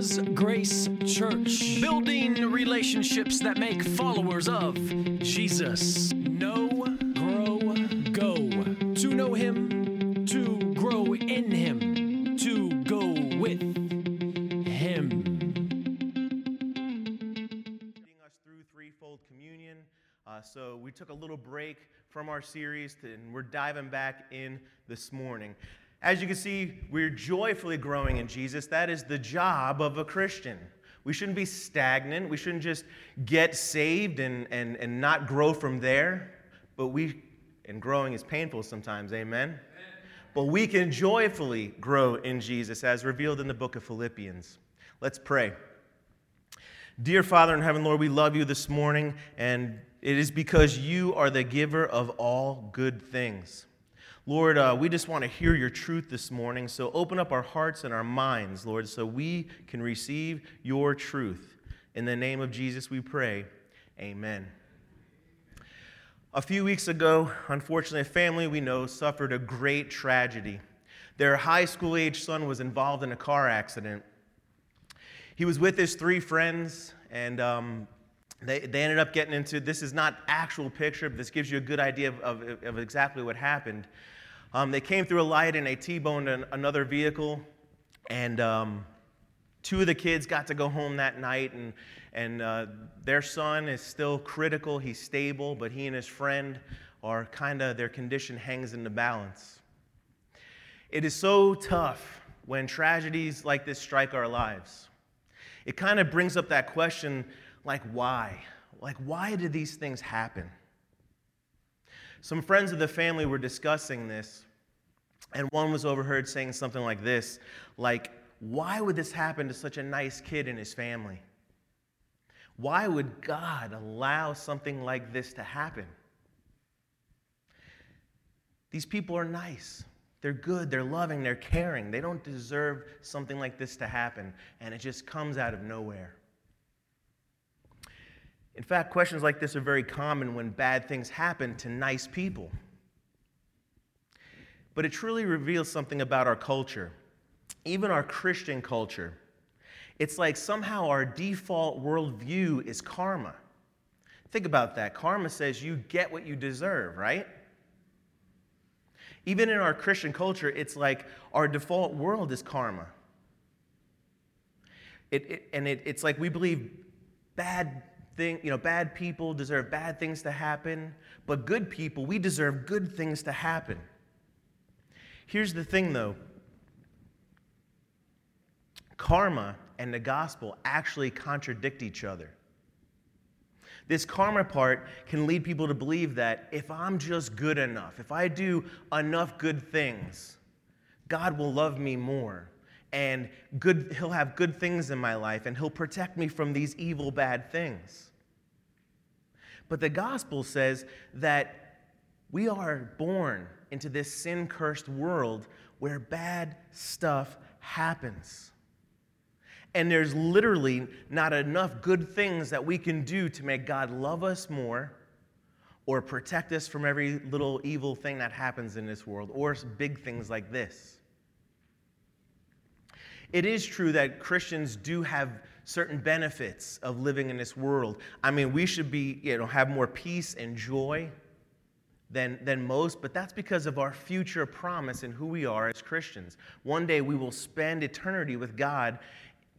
Villas Grace Church. Building relationships that make followers of Jesus. Know, grow, go. To know Him, to grow in Him, to go with Him. leading us through threefold communion. Uh, so we took a little break from our series to, and we're diving back in this morning. As you can see, we're joyfully growing in Jesus. That is the job of a Christian. We shouldn't be stagnant. We shouldn't just get saved and, and, and not grow from there. But we, and growing is painful sometimes, amen? But we can joyfully grow in Jesus as revealed in the book of Philippians. Let's pray. Dear Father in heaven, Lord, we love you this morning, and it is because you are the giver of all good things. Lord, uh, we just want to hear your truth this morning, so open up our hearts and our minds, Lord, so we can receive your truth. In the name of Jesus, we pray. Amen. A few weeks ago, unfortunately, a family we know suffered a great tragedy. Their high school age son was involved in a car accident. He was with his three friends, and um, they, they ended up getting into this is not actual picture, but this gives you a good idea of, of, of exactly what happened. Um, they came through a light and they T-boned an, another vehicle, and um, two of the kids got to go home that night, and, and uh, their son is still critical. He's stable, but he and his friend are kind of, their condition hangs in the balance. It is so tough when tragedies like this strike our lives. It kind of brings up that question like, why? Like, why did these things happen? Some friends of the family were discussing this, and one was overheard saying something like this like, why would this happen to such a nice kid and his family? Why would God allow something like this to happen? These people are nice. They're good, they're loving, they're caring. They don't deserve something like this to happen, and it just comes out of nowhere. In fact, questions like this are very common when bad things happen to nice people. But it truly reveals something about our culture, even our Christian culture. It's like somehow our default worldview is karma. Think about that. Karma says you get what you deserve, right? Even in our Christian culture, it's like our default world is karma. It, it, and it, it's like we believe bad thing, you know, bad people deserve bad things to happen, but good people, we deserve good things to happen. Here's the thing though karma and the gospel actually contradict each other. This karma part can lead people to believe that if I'm just good enough, if I do enough good things, God will love me more and good, he'll have good things in my life and he'll protect me from these evil, bad things. But the gospel says that we are born into this sin cursed world where bad stuff happens. And there's literally not enough good things that we can do to make God love us more or protect us from every little evil thing that happens in this world or big things like this. It is true that Christians do have certain benefits of living in this world. I mean, we should be, you know, have more peace and joy than, than most, but that's because of our future promise and who we are as Christians. One day we will spend eternity with God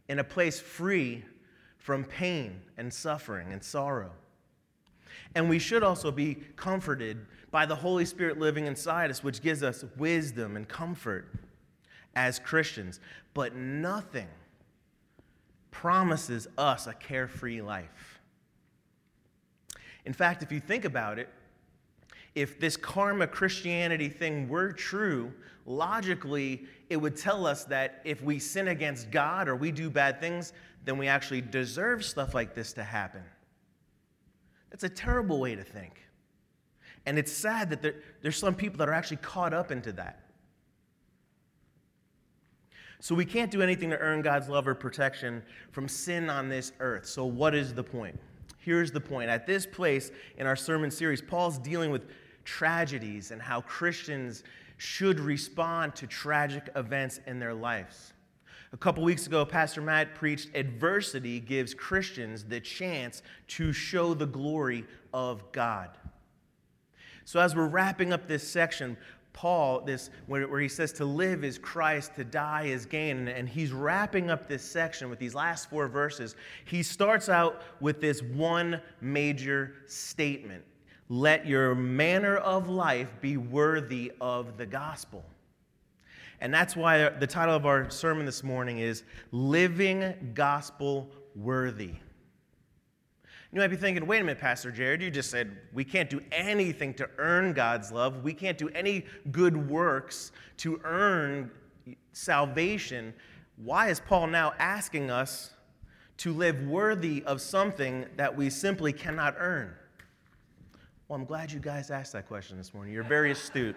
in a place free from pain and suffering and sorrow. And we should also be comforted by the Holy Spirit living inside us, which gives us wisdom and comfort as Christians. But nothing promises us a carefree life. In fact, if you think about it, if this karma Christianity thing were true, logically, it would tell us that if we sin against God or we do bad things, then we actually deserve stuff like this to happen. That's a terrible way to think. And it's sad that there, there's some people that are actually caught up into that. So we can't do anything to earn God's love or protection from sin on this earth. So, what is the point? Here's the point. At this place in our sermon series, Paul's dealing with tragedies and how Christians should respond to tragic events in their lives. A couple weeks ago, Pastor Matt preached Adversity gives Christians the chance to show the glory of God. So, as we're wrapping up this section, Paul, this where, where, he says to live is Christ, to die is gain, and, and he's wrapping up this section with these last four verses. He starts out with this one major statement Let your manner of life be worthy of the gospel. And that's why the title of our sermon this morning is Living Gospel Worthy. You might be thinking, wait a minute, Pastor Jared, you just said we can't do anything to earn God's love. We can't do any good works to earn salvation. Why is Paul now asking us to live worthy of something that we simply cannot earn? Well, I'm glad you guys asked that question this morning. You're very astute.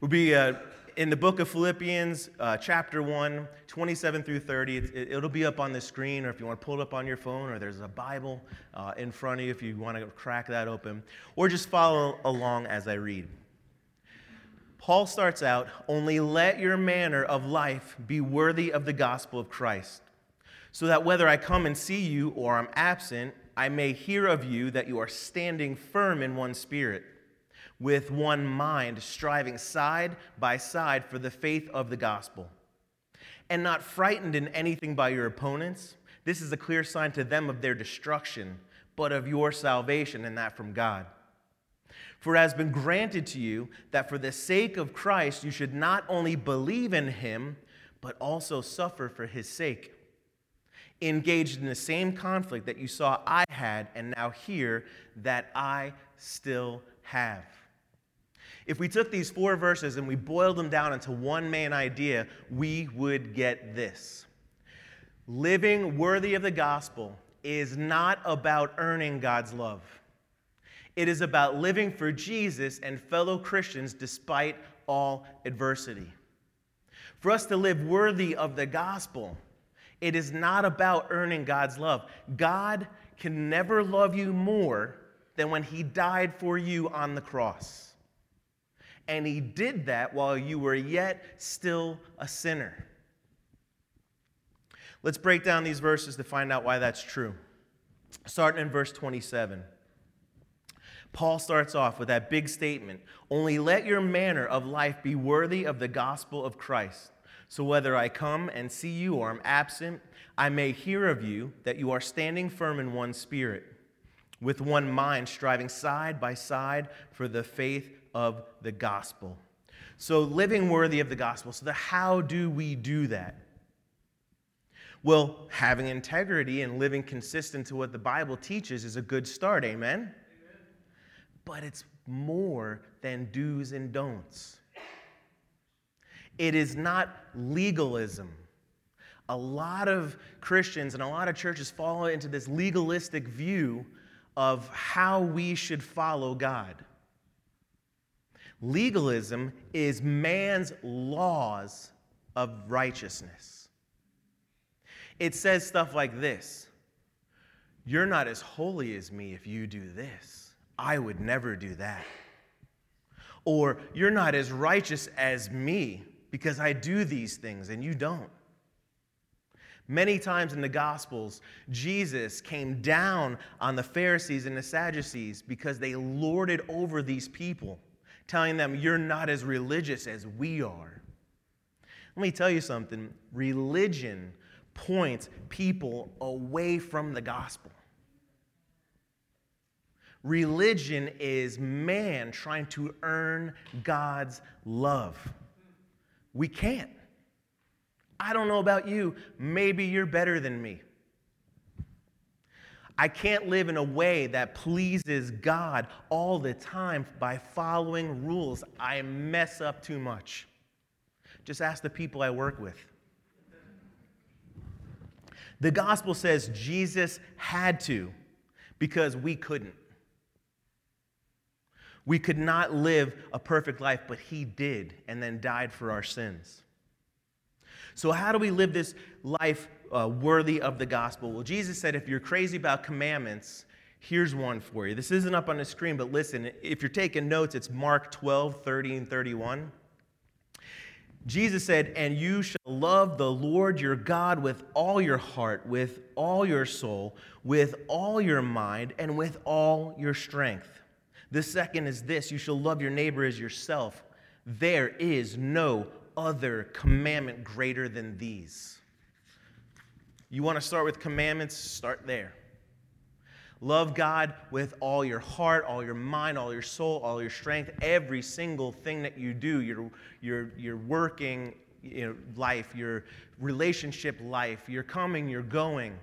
We'll be uh, in the book of Philippians, uh, chapter 1, 27 through 30. It, will be up on the screen, or if you want to pull it up on your phone, or there's a Bible uh, in front of you if you want to crack that open, or just follow along as I read. Paul starts out, Only let your manner of life be worthy of the gospel of Christ, so that whether I come and see you or I'm absent, I may hear of you that you are standing firm in one spirit with one mind, striving side by side for the faith of the gospel. And not frightened in anything by your opponents. This is a clear sign to them of their destruction, but of your salvation, and that from God. For it has been granted to you that for the sake of Christ you should not only believe in him, but also suffer for his sake. Engaged in the same conflict that you saw I had, and now hear that I still have. If we took these four verses and we boiled them down into one main idea, we would get this Living worthy of the gospel is not about earning God's love. It is about living for Jesus and fellow Christians despite all adversity. For us to live worthy of the gospel, it is not about earning God's love. God can never love you more than when He died for you on the cross and he did that while you were yet still a sinner. Let's break down these verses to find out why that's true. Starting in verse 27. Paul starts off with that big statement Only let your manner of life be worthy of the gospel of Christ. So whether I come and see you or I'm absent, I may hear of you that you are standing firm in one spirit, with one mind, striving side by side for the faith of the gospel. So, living worthy of the gospel. So, the how do we do that? Well, having integrity and living consistent to what the Bible teaches is a good start, amen? amen. But it's more than do's and don'ts. It is not legalism. A lot of Christians and a lot of churches fall into this legalistic view of how we should follow God. Legalism is man's laws of righteousness. It says stuff like this You're not as holy as me if you do this. I would never do that. Or you're not as righteous as me because I do these things and you don't. Many times in the Gospels, Jesus came down on the Pharisees and the Sadducees because they lorded over these people telling them, You're not as religious as we are. Let me tell you something religion points people away from the gospel. Religion is man trying to earn God's love. We can't. I don't know about you. Maybe you're better than me. I can't live in a way that pleases God all the time by following rules. I mess up too much. Just ask the people I work with. The gospel says Jesus had to because we couldn't. We could not live a perfect life, but he did and then died for our sins. So, how do we live this life uh, worthy of the gospel? Well, Jesus said, if you're crazy about commandments, here's one for you. This isn't up on the screen, but listen, if you're taking notes, it's Mark 12, 30, and 31. Jesus said, And you shall love the Lord your God with all your heart, with all your soul, with all your mind, and with all your strength. The second is this you shall love your neighbor as yourself. There is no other commandment greater than these. You want to start with commandments? Start there. Love God with all your heart, all your mind, all your soul, all your strength, every single thing that you do, your, your, your working you know, life, your relationship life, your coming, your going,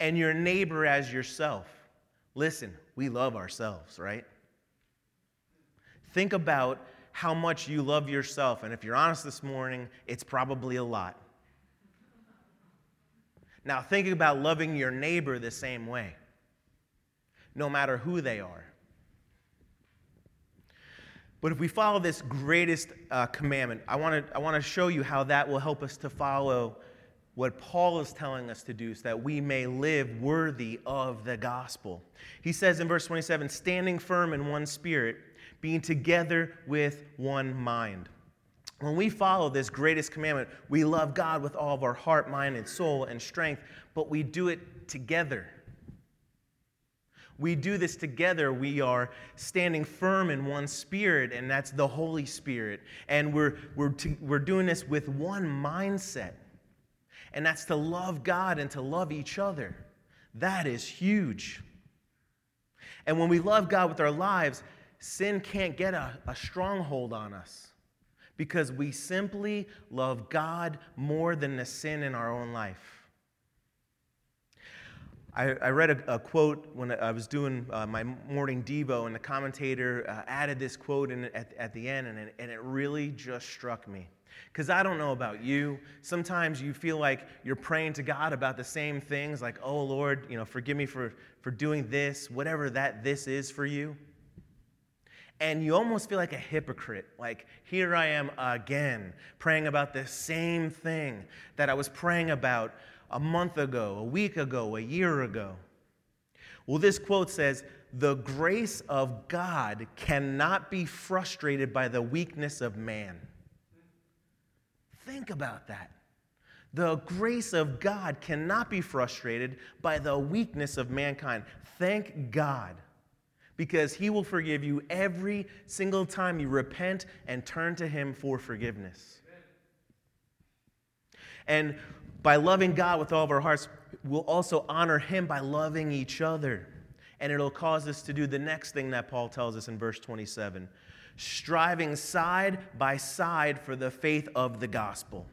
and your neighbor as yourself. Listen, we love ourselves, right? Think about how much you love yourself, and if you're honest this morning, it's probably a lot. Now, think about loving your neighbor the same way, no matter who they are. But if we follow this greatest uh, commandment, I want to I wanna show you how that will help us to follow what Paul is telling us to do so that we may live worthy of the gospel. He says in verse 27 standing firm in one spirit, being together with one mind. When we follow this greatest commandment, we love God with all of our heart, mind, and soul and strength, but we do it together. We do this together. We are standing firm in one spirit, and that's the Holy Spirit. And we're, we're, we're doing this with one mindset, and that's to love God and to love each other. That is huge. And when we love God with our lives, sin can't get a, a stronghold on us because we simply love God more than the sin in our own life. I, I read a, a, quote when I was doing uh, my morning Devo, and the commentator uh, added this quote in, at, at the end, and it, and it really just struck me. Because I don't know about you. Sometimes you feel like you're praying to God about the same things, like, oh Lord, you know, forgive me for, for doing this, whatever that this is for you and you almost feel like a hypocrite. Like, here I am again, praying about the same thing that I was praying about a month ago, a week ago, a year ago. Well, this quote says, The grace of God cannot be frustrated by the weakness of man. Think about that. The grace of God cannot be frustrated by the weakness of mankind. Thank God because he will forgive you every single time you repent and turn to him for forgiveness. And by loving God with all of our hearts, we'll also honor him by loving each other. And it'll cause us to do the next thing that Paul tells us in verse 27 striving side by side for the faith of the gospel.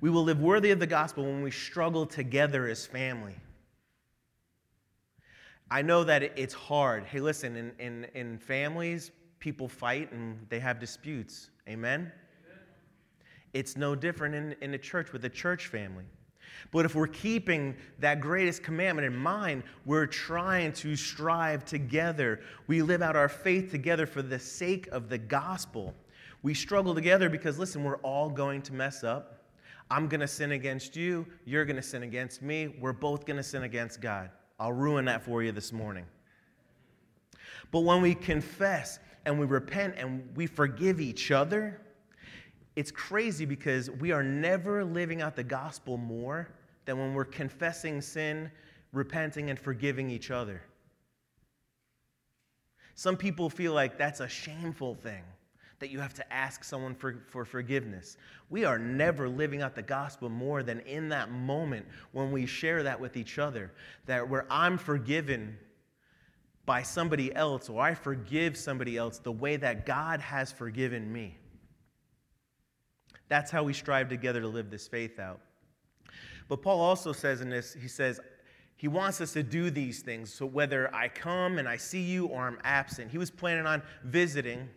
We will live worthy of the gospel when we struggle together as family. I know that it's hard. Hey, listen, in, in, in families, people fight and they have disputes. Amen? It's no different in, in the church with the church family. But if we're keeping that greatest commandment in mind, we're trying to strive together. We live out our faith together for the sake of the gospel. We struggle together because, listen, we're all going to mess up. I'm going to sin against you. You're going to sin against me. We're both going to sin against God. I'll ruin that for you this morning. But when we confess and we repent and we forgive each other, it's crazy because we are never living out the gospel more than when we're confessing sin, repenting, and forgiving each other. Some people feel like that's a shameful thing that you have to ask someone for, for forgiveness. We are never living out the gospel more than in that moment when we share that with each other. That where I'm forgiven by somebody else or I forgive somebody else the way that God has forgiven me. That's how we strive together to live this faith out. But Paul also says in this, he says, he wants us to do these things. So whether I come and I see you or I'm absent, he was planning on visiting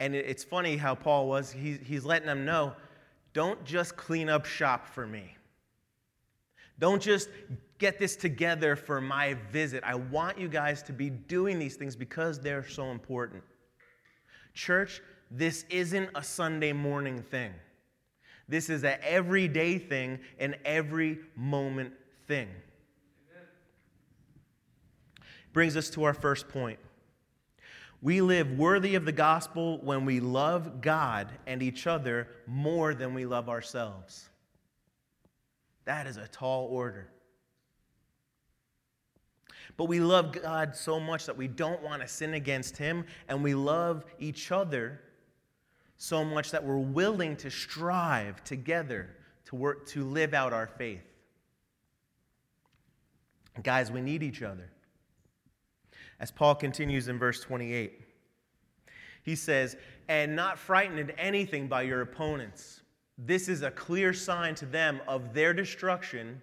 and it's funny how Paul was, he, he's letting them know don't just clean up shop for me. Don't just get this together for my visit. I want you guys to be doing these things because they're so important. Church, this isn't a Sunday morning thing. This is an everyday thing, an every moment thing. Brings us to our first point. We live worthy of the gospel when we love God and each other more than we love ourselves. That is a tall order. But we love God so much that we don't want to sin against Him, and we love each other so much that we're willing to strive together to work to live out our faith. Guys, we need each other. As Paul continues in verse 28, he says, And not frightened at anything by your opponents. This is a clear sign to them of their destruction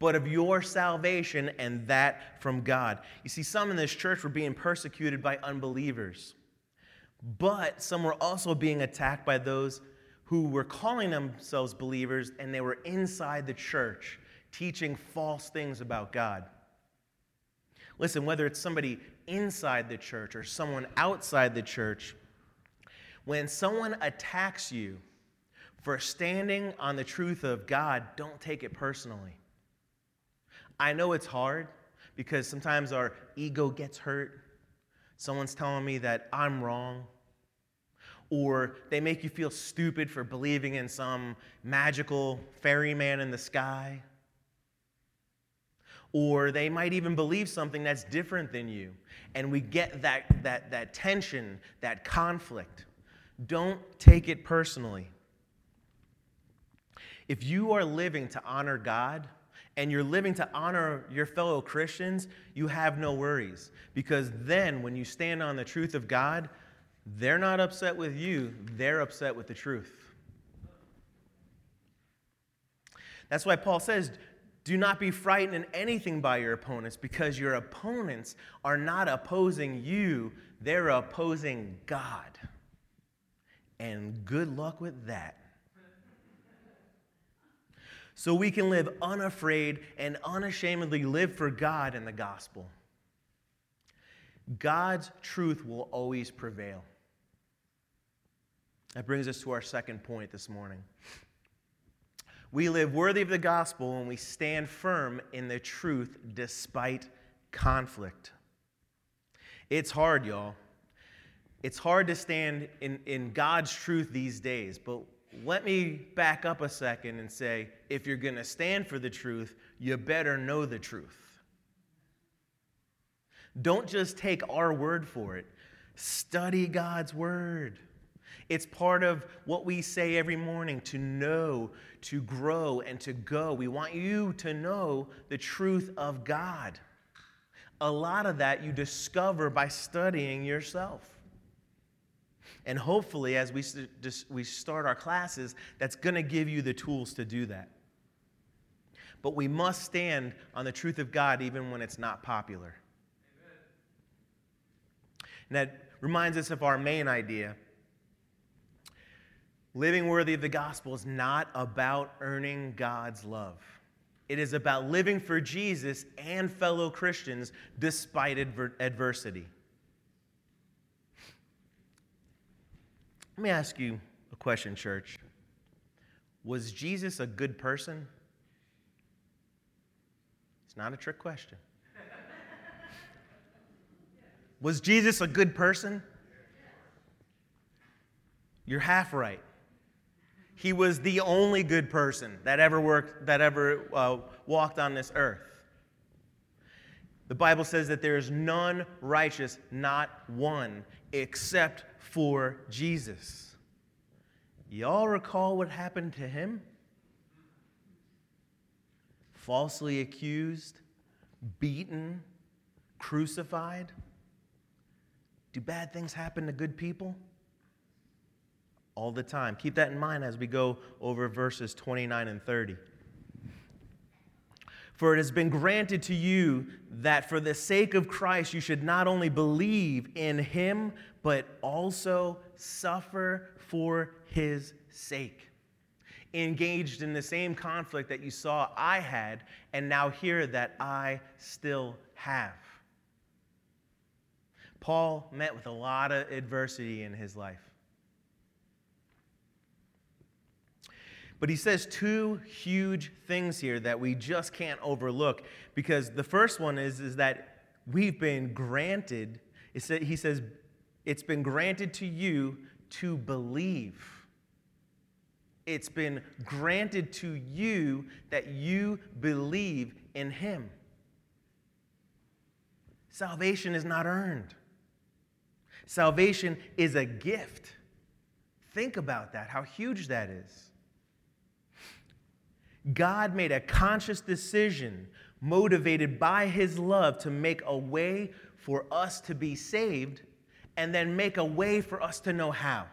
but of your salvation and that from God. You see, some in this church were being persecuted by unbelievers, but some were also being attacked by those who were calling themselves believers and they were inside the church teaching false things about God. Listen, whether it's somebody inside the church or someone outside the church, when someone attacks you for standing on the truth of God, don't take it personally. I know it's hard because sometimes our ego gets hurt. Someone's telling me that I'm wrong. Or they make you feel stupid for believing in some magical fairy man in the sky. Or they might even believe something that's different than you. And we get that, that, that tension, that conflict. Don't take it personally. If you are living to honor God, and you're living to honor your fellow Christians, you have no worries. Because then, when you stand on the truth of God, they're not upset with you, they're upset with the truth. That's why Paul says, do not be frightened in anything by your opponents, because your opponents are not opposing you, they're opposing God. And good luck with that so we can live unafraid and unashamedly live for God in the gospel. God's truth will always prevail. That brings us to our second point this morning. We live worthy of the gospel when we stand firm in the truth despite conflict. It's hard, y'all. It's hard to stand in, in God's truth these days, but let me back up a second and say if you're going to stand for the truth, you better know the truth. Don't just take our word for it, study God's word. It's part of what we say every morning to know, to grow, and to go. We want you to know the truth of God. A lot of that you discover by studying yourself. And hopefully, as we, we start our classes, that's going to give you the tools to do that. But we must stand on the truth of God even when it's not popular. And that reminds us of our main idea. Living worthy of the gospel is not about earning God's love. It is about living for Jesus and fellow Christians despite adver- adversity. Let me ask you a question, church. Was Jesus a good person? It's not a trick question. Was Jesus a good person? You're half right. He was the only good person that ever worked, that ever uh, walked on this earth. The Bible says that there is none righteous, not one, except for Jesus. Y'all recall what happened to him? Falsely accused, beaten, crucified. Do bad things happen to good people? All the time. Keep that in mind as we go over verses 29 and 30. For it has been granted to you that for the sake of Christ you should not only believe in him, but also suffer for his sake. Engaged in the same conflict that you saw I had, and now hear that I still have. Paul met with a lot of adversity in his life. But he says two huge things here that we just can't overlook because the first one is, is that we've been granted, he says, It's been granted to you to believe. It's been granted to you that you believe in Him. Salvation is not earned, salvation is a gift. Think about that, how huge that is. God made a conscious decision motivated by his love to make a way for us to be saved and then make a way for us to know how.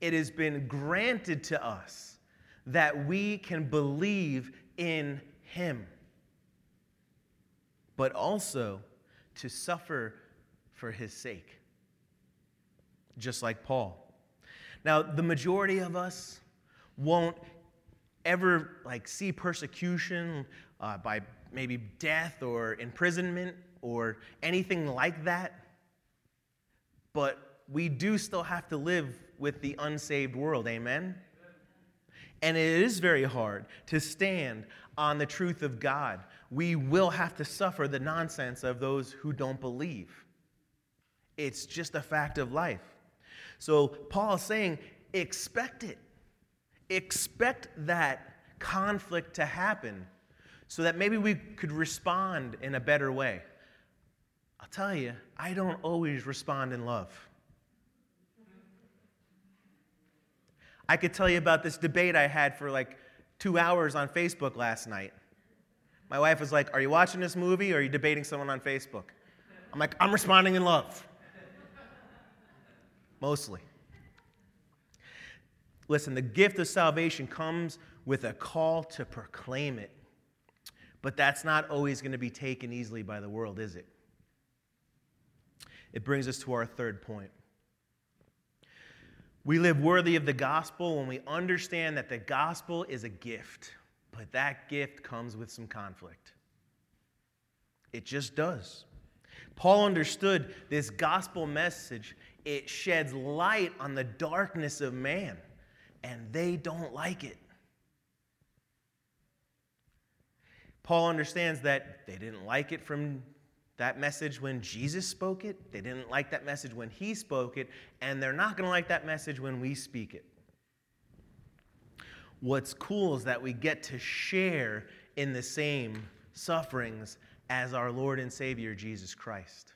It has been granted to us that we can believe in him, but also to suffer for his sake just like Paul. Now, the majority of us won't ever like see persecution uh, by maybe death or imprisonment or anything like that. But we do still have to live with the unsaved world. Amen? And it is very hard to stand on the truth of God. We will have to suffer the nonsense of those who don't believe. It's just a fact of life. So Paul is saying, expect it. Expect that conflict to happen so that maybe we could respond in a better way. I'll tell you, I don't always respond in love. I could tell you about this debate I had for like two hours on Facebook last night. My wife was like, Are you watching this movie or are you debating someone on Facebook? I'm like, I'm responding in love mostly. Listen, the gift of salvation comes with a call to proclaim it. But that's not always going to be taken easily by the world, is it? It brings us to our third point. We live worthy of the gospel when we understand that the gospel is a gift, but that gift comes with some conflict. It just does. Paul understood this gospel message it sheds light on the darkness of man, and they don't like it. Paul understands that they didn't like it from that message when Jesus spoke it, they didn't like that message when he spoke it, and they're not going to like that message when we speak it. What's cool is that we get to share in the same sufferings as our Lord and Savior Jesus Christ.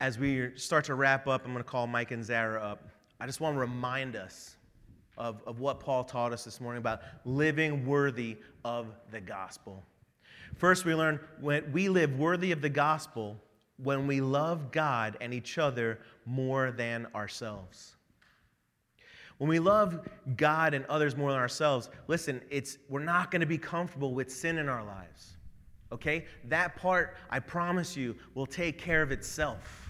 As we start to wrap up, I'm going to call Mike and Zara up. I just want to remind us of, of what Paul taught us this morning about living worthy of the gospel. First, we learn when we live worthy of the gospel when we love God and each other more than ourselves. When we love God and others more than ourselves, listen, it's, we're not going to be comfortable with sin in our lives. Okay? That part, I promise you, will take care of itself.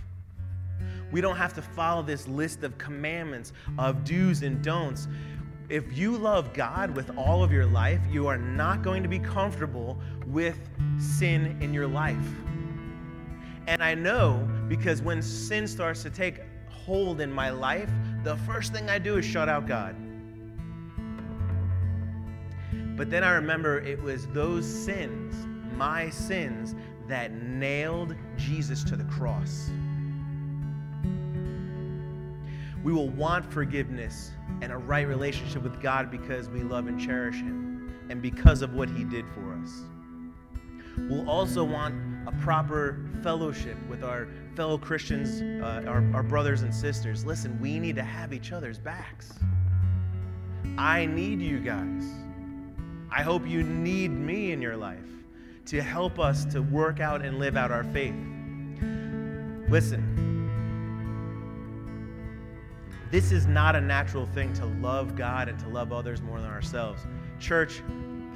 We don't have to follow this list of commandments, of do's and don'ts. If you love God with all of your life, you are not going to be comfortable with sin in your life. And I know because when sin starts to take hold in my life, the first thing I do is shut out God. But then I remember it was those sins, my sins, that nailed Jesus to the cross. We will want forgiveness and a right relationship with God because we love and cherish Him and because of what He did for us. We'll also want a proper fellowship with our fellow Christians, uh, our, our brothers and sisters. Listen, we need to have each other's backs. I need you guys. I hope you need me in your life to help us to work out and live out our faith. Listen, this is not a natural thing to love God and to love others more than ourselves. Church,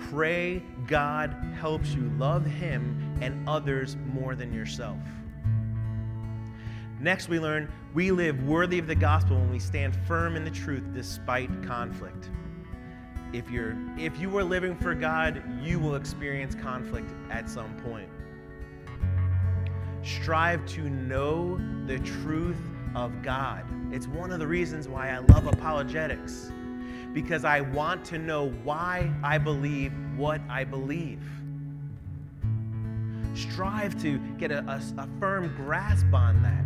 pray God helps you love Him and others more than yourself. Next, we learn we live worthy of the gospel when we stand firm in the truth despite conflict. If you're if you are living for God, you will experience conflict at some point. Strive to know the truth of God. It's one of the reasons why I love apologetics, because I want to know why I believe what I believe. strive to get a, a, a firm grasp on that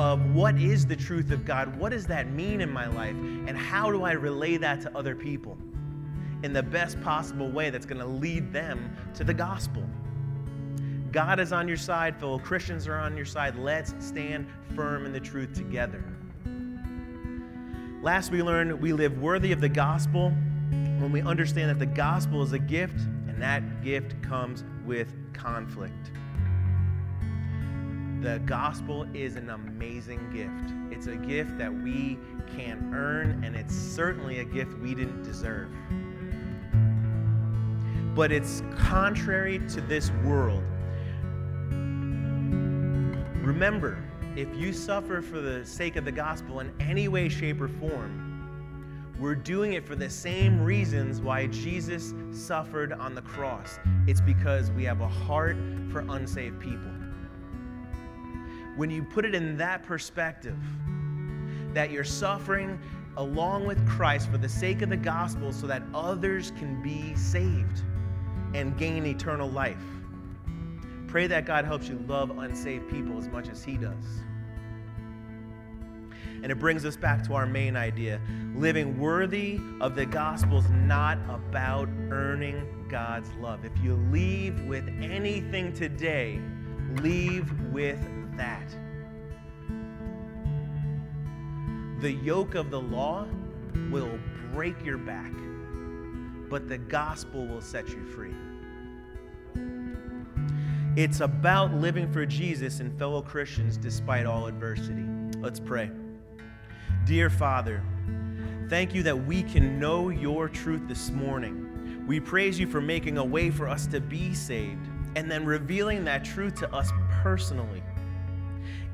of what is the truth of God, what does that mean in my life, and how do I relay that to other people in the best possible way that's going to lead them to the gospel. God is on your side, fellow Christians are on your side. Let's stand firm in the truth together. Last, we learned we live worthy of the gospel when we understand that the gospel is a gift, and that gift comes with conflict. The gospel is an amazing gift. It's a gift that we can't earn, and it's certainly a gift we didn't deserve. But it's contrary to this world. Remember, if you suffer for the sake of the gospel in any way, shape, or form, we're doing it for the same reasons why Jesus suffered on the cross. It's because we have a heart for unsaved people. When you put it in that perspective, that you're suffering along with Christ for the sake of the gospel so that others can be saved and gain eternal life. Pray that God helps you love unsaved people as much as He does. And it brings us back to our main idea. Living worthy of the gospel is not about earning God's love. If you leave with anything today, leave with that. The yoke of the law will break your back, but the gospel will set you free. It's about living for Jesus and fellow Christians despite all adversity. Let's pray. Dear Father, thank you that we can know your truth this morning. We praise you for making a way for us to be saved and then revealing that truth to us personally.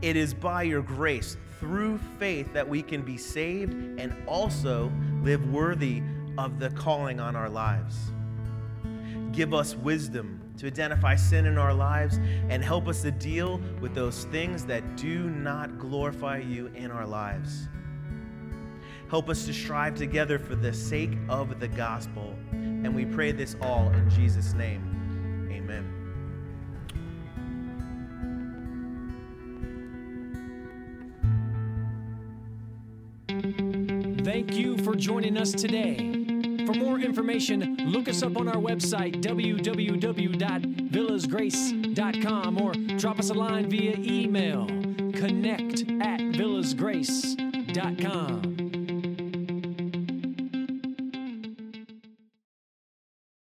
It is by your grace, through faith, that we can be saved and also live worthy of the calling on our lives. Give us wisdom to identify sin in our lives and help us to deal with those things that do not glorify you in our lives. Help us to strive together for the sake of the gospel. And we pray this all in Jesus' name. Amen. Thank you for joining us today. For more information, look us up on our website, www.villasgrace.com, or drop us a line via email, connect at villasgrace.com.